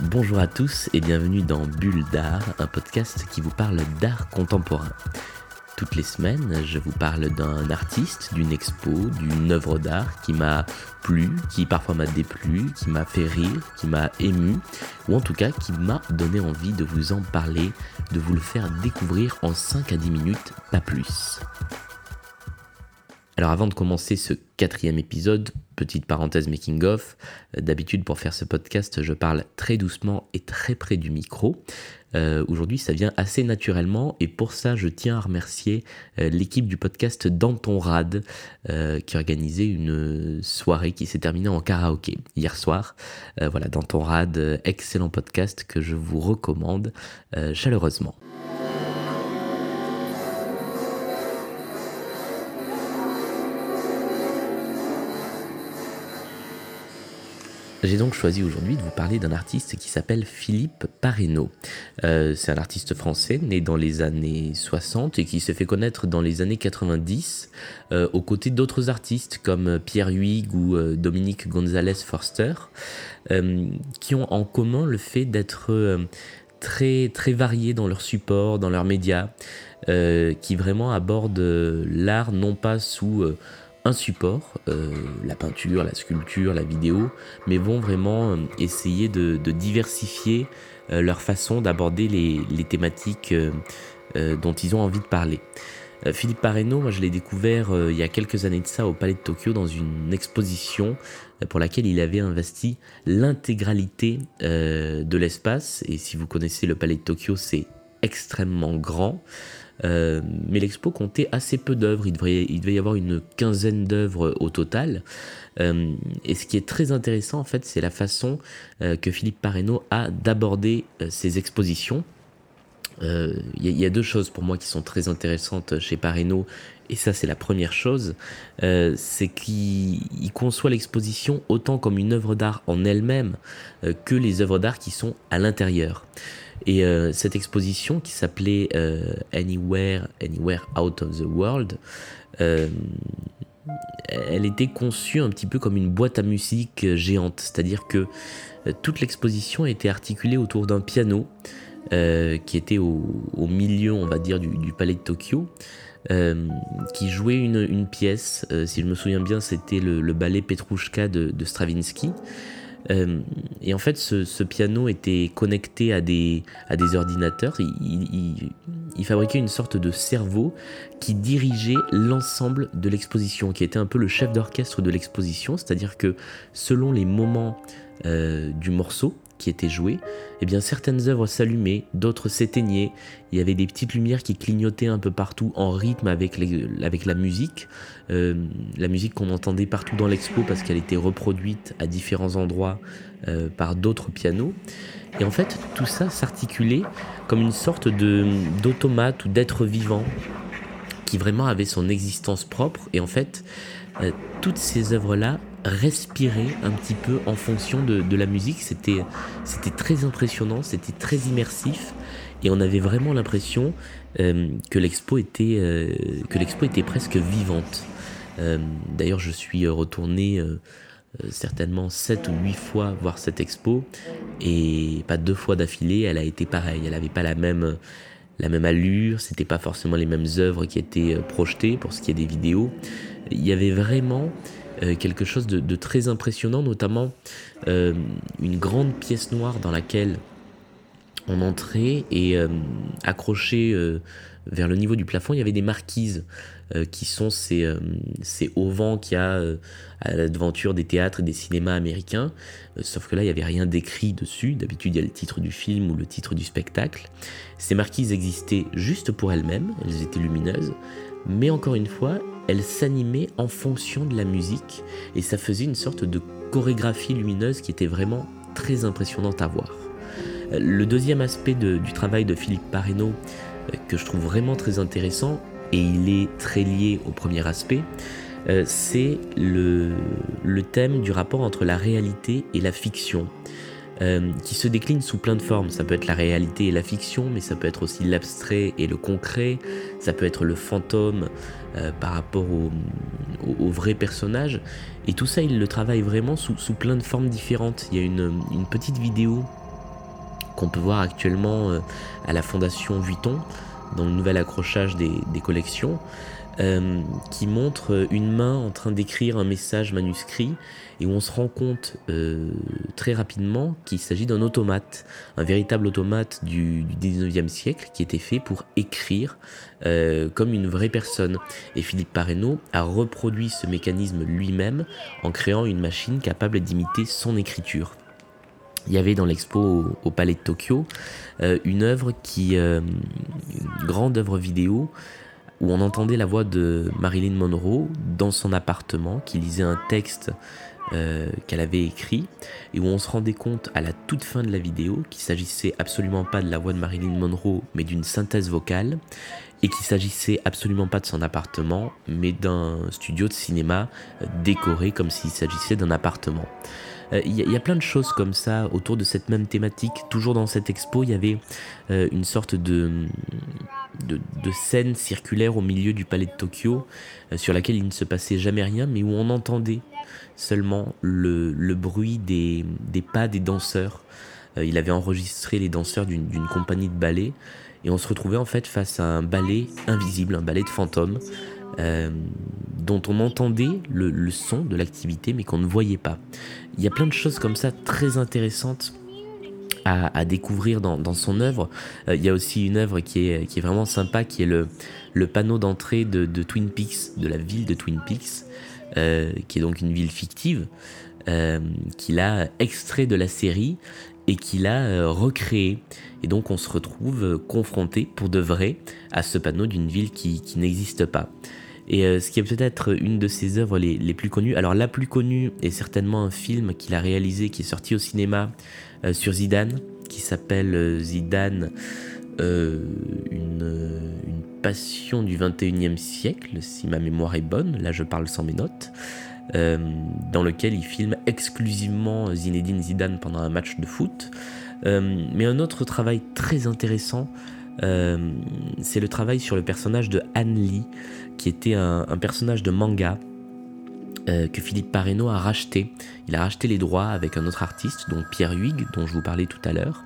Bonjour à tous et bienvenue dans Bulle d'art, un podcast qui vous parle d'art contemporain. Toutes les semaines, je vous parle d'un artiste, d'une expo, d'une œuvre d'art qui m'a plu, qui parfois m'a déplu, qui m'a fait rire, qui m'a ému, ou en tout cas qui m'a donné envie de vous en parler, de vous le faire découvrir en 5 à 10 minutes, pas plus. Alors avant de commencer ce quatrième épisode, petite parenthèse making of, euh, d'habitude pour faire ce podcast je parle très doucement et très près du micro. Euh, aujourd'hui ça vient assez naturellement et pour ça je tiens à remercier euh, l'équipe du podcast Danton Rad qui a organisé une soirée qui s'est terminée en karaoké hier soir. voilà Danton Rad, excellent podcast que je vous recommande chaleureusement. J'ai donc choisi aujourd'hui de vous parler d'un artiste qui s'appelle Philippe Pareno. Euh, c'est un artiste français né dans les années 60 et qui s'est fait connaître dans les années 90 euh, aux côtés d'autres artistes comme Pierre Huyghe ou euh, Dominique Gonzalez Forster qui ont en commun le fait d'être très très variés dans leurs supports, dans leurs médias, qui vraiment abordent l'art non pas sous un support, euh, la peinture, la sculpture, la vidéo, mais vont vraiment euh, essayer de, diversifier euh, leur façon d'aborder les, thématiques dont ils ont envie de parler. Philippe Pareno, moi je l'ai découvert il y a quelques années de ça au Palais de Tokyo dans une exposition pour laquelle il avait investi l'intégralité de l'espace. Et si vous connaissez le Palais de Tokyo, c'est extrêmement grand. Euh, mais l'expo comptait assez peu d'œuvres, il, devait y avoir une quinzaine d'œuvres au total. Euh, et ce qui est très intéressant en fait, c'est la façon euh, que Philippe Pareno a d'aborder ses expositions. Il y, a deux choses pour moi qui sont très intéressantes chez Pareno, et ça c'est la première chose, c'est qu'il conçoit l'exposition autant comme une œuvre d'art en elle-même que les œuvres d'art qui sont à l'intérieur. Et euh, cette exposition qui s'appelait euh, Anywhere, Anywhere Out of the World, euh, elle était conçue un petit peu comme une boîte à musique géante, c'est-à-dire que toute l'exposition était articulée autour d'un piano qui était au, milieu, on va dire, du, palais de Tokyo. qui jouait une, pièce, si je me souviens bien, c'était le, ballet Petrouchka de, de Stravinsky. Euh, et en fait, ce, piano était connecté à des, ordinateurs. Il, il, fabriquait une sorte de cerveau qui dirigeait l'ensemble de l'exposition, qui était un peu le chef d'orchestre de l'exposition. C'est-à-dire que selon les moments euh, du morceau, qui étaient jouées, eh bien certaines œuvres s'allumaient, d'autres s'éteignaient. Il y avait des petites lumières qui clignotaient un peu partout en rythme avec, avec la musique, euh, la musique qu'on entendait partout dans l'expo parce qu'elle était reproduite à différents endroits euh, par d'autres pianos. Et en fait, tout ça s'articulait comme une sorte d'automate ou d'être vivant qui vraiment avait son existence propre. Et en fait, euh, toutes ces œuvres-là respirer un petit peu en fonction de, la musique. C'était, c'était très impressionnant, c'était très immersif et on avait vraiment l'impression euh, que l'expo était, euh, que l'expo était presque vivante. Euh, d'ailleurs, je suis retourné certainement sept ou huit fois voir cette expo et pas deux fois d'affilée. Elle a été pareille. Elle n'avait pas la même la même allure, c'était pas forcément les mêmes œuvres qui étaient projetées pour ce qui est des vidéos. Il y avait vraiment euh, quelque chose de, très impressionnant, notamment euh, une grande pièce noire dans laquelle on entrait et euh, accroché vers le niveau du plafond, il y avait des marquises qui sont ces, ces auvents qu'il y a à l'aventure des théâtres et des cinémas américains. sauf que là, il n'y avait rien d'écrit dessus. D'habitude, il y a le titre du film ou le titre du spectacle. Ces marquises existaient juste pour elles-mêmes, elles étaient lumineuses. Mais encore une fois, elle s'animait en fonction de la musique et ça faisait une sorte de chorégraphie lumineuse qui était vraiment très impressionnante à voir. Le deuxième aspect du travail de Philippe Pareno euh, que je trouve vraiment très intéressant et il est très lié au premier aspect, euh, c'est le, le thème du rapport entre la réalité et la fiction. Euh, qui se décline sous plein de formes. Ça peut être la réalité et la fiction, mais ça peut être aussi l'abstrait et le concret, ça peut être le fantôme euh, par rapport au, au, vrai personnage. Et tout ça, il le travaille vraiment sous, plein de formes différentes. Il y a une, petite vidéo qu'on peut voir actuellement euh, à la Fondation Vuitton, dans le nouvel accrochage des collections. Euh, qui montre une main en train d'écrire un message manuscrit et où on se rend compte euh, très rapidement qu'il s'agit d'un automate, un véritable automate du, du 19e siècle qui était fait pour écrire euh, comme une vraie personne. Et Philippe Parreno a reproduit ce mécanisme lui-même en créant une machine capable d'imiter son écriture. Il y avait dans l'expo au, Palais de Tokyo une œuvre qui, une grande œuvre vidéo où on entendait la voix de Marilyn Monroe dans son appartement, qui lisait un texte euh, qu'elle avait écrit, et où on se rendait compte à la toute fin de la vidéo qu'il s'agissait absolument pas de la voix de Marilyn Monroe, mais d'une synthèse vocale, et qu'il s'agissait absolument pas de son appartement, mais d'un studio de cinéma euh, décoré comme s'il s'agissait d'un appartement. Euh, il y, a plein de choses comme ça autour de cette même thématique. Toujours dans cette expo, il y avait une sorte de, de, scène circulaire au milieu du palais de Tokyo, euh, sur laquelle il ne se passait jamais rien, mais où on entendait seulement le, bruit des, pas des danseurs. Euh, il avait enregistré les danseurs d'une compagnie de ballet, et on se retrouvait en fait face à un ballet invisible, un ballet de fantômes, euh, dont on entendait le, son de l'activité, mais qu'on ne voyait pas. Il y a plein de choses comme ça très intéressantes à, découvrir dans, son œuvre. Euh, il y a aussi une œuvre qui est, vraiment sympa, qui est le, panneau d'entrée de, Twin Peaks, de la ville de Twin Peaks, euh, qui est donc une ville fictive, qu'il a extrait de la série et qu'il a recréé. Et donc on se retrouve confronté pour de vrai à ce panneau d'une ville qui, n'existe pas. Et ce qui est peut-être une de ses œuvres les, plus connues, alors la plus connue est certainement un film qu'il a réalisé qui est sorti au cinéma euh, sur Zidane, qui s'appelle euh, Zidane, euh, une, passion du 21e siècle, si ma mémoire est bonne, là je parle sans mes notes, dans lequel il filme exclusivement Zinedine Zidane pendant un match de foot. mais un autre travail très intéressant, c'est le travail sur le personnage de Han Lee, qui était un personnage de manga euh, que Philippe Parreno a racheté. Il a racheté les droits avec un autre artiste, donc Pierre Huyghe, dont je vous parlais tout à l'heure.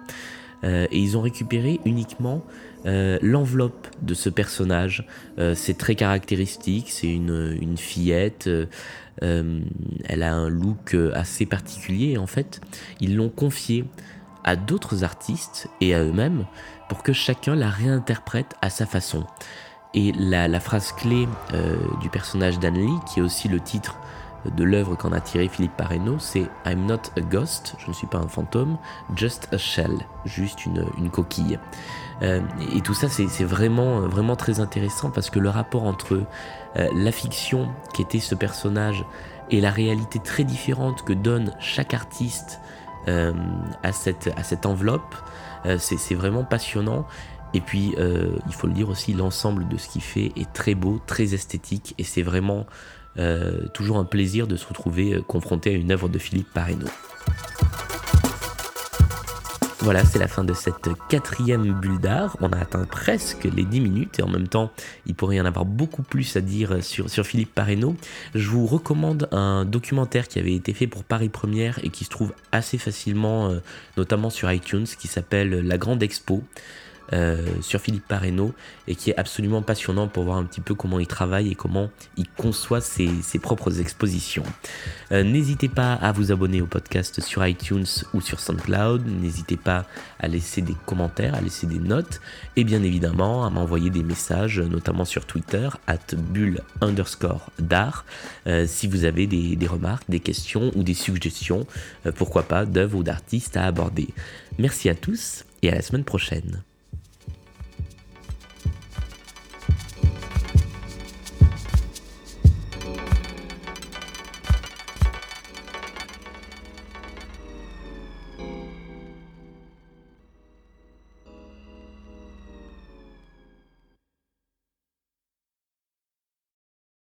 Euh, et ils ont récupéré uniquement euh, l'enveloppe de ce personnage. c'est très caractéristique, c'est une, fillette. elle a un look assez particulier. en fait, ils l'ont confié à d'autres artistes et à eux-mêmes pour que chacun la réinterprète à sa façon. Et la, la phrase clé du personnage d'Anne qui est aussi le titre de l'œuvre qu'en a tiré Philippe Parreno, c'est I'm not a ghost, je ne suis pas un fantôme, just a shell, juste une, coquille. Euh, et tout ça, c'est vraiment, vraiment très intéressant parce que le rapport entre euh, la fiction qui était ce personnage et la réalité très différente que donne chaque artiste euh, à, cette, à cette enveloppe, c'est vraiment passionnant. Et puis, il faut le dire aussi, l'ensemble de ce qu'il fait est très beau, très esthétique, et c'est vraiment euh, toujours un plaisir de se retrouver euh, confronté à une œuvre de Philippe Parreno. Voilà, c'est la fin de cette quatrième bulle d'art. On a atteint presque les 10 minutes et en même temps, il pourrait y en avoir beaucoup plus à dire sur, Philippe Parreno. Je vous recommande un documentaire qui avait été fait pour Paris Première et qui se trouve assez facilement, euh, notamment sur iTunes, qui s'appelle La Grande Expo. Euh, sur Philippe Parreno et qui est absolument passionnant pour voir un petit peu comment il travaille et comment il conçoit ses, propres expositions. Euh, n'hésitez pas à vous abonner au podcast sur iTunes ou sur SoundCloud, n'hésitez pas à laisser des commentaires, à laisser des notes et bien évidemment à m'envoyer des messages, notamment sur Twitter, at bulle underscore d'art, euh, si vous avez des, des, remarques, des questions ou des suggestions, pourquoi pas, d'œuvres ou d'artistes à aborder. Merci à tous et à la semaine prochaine.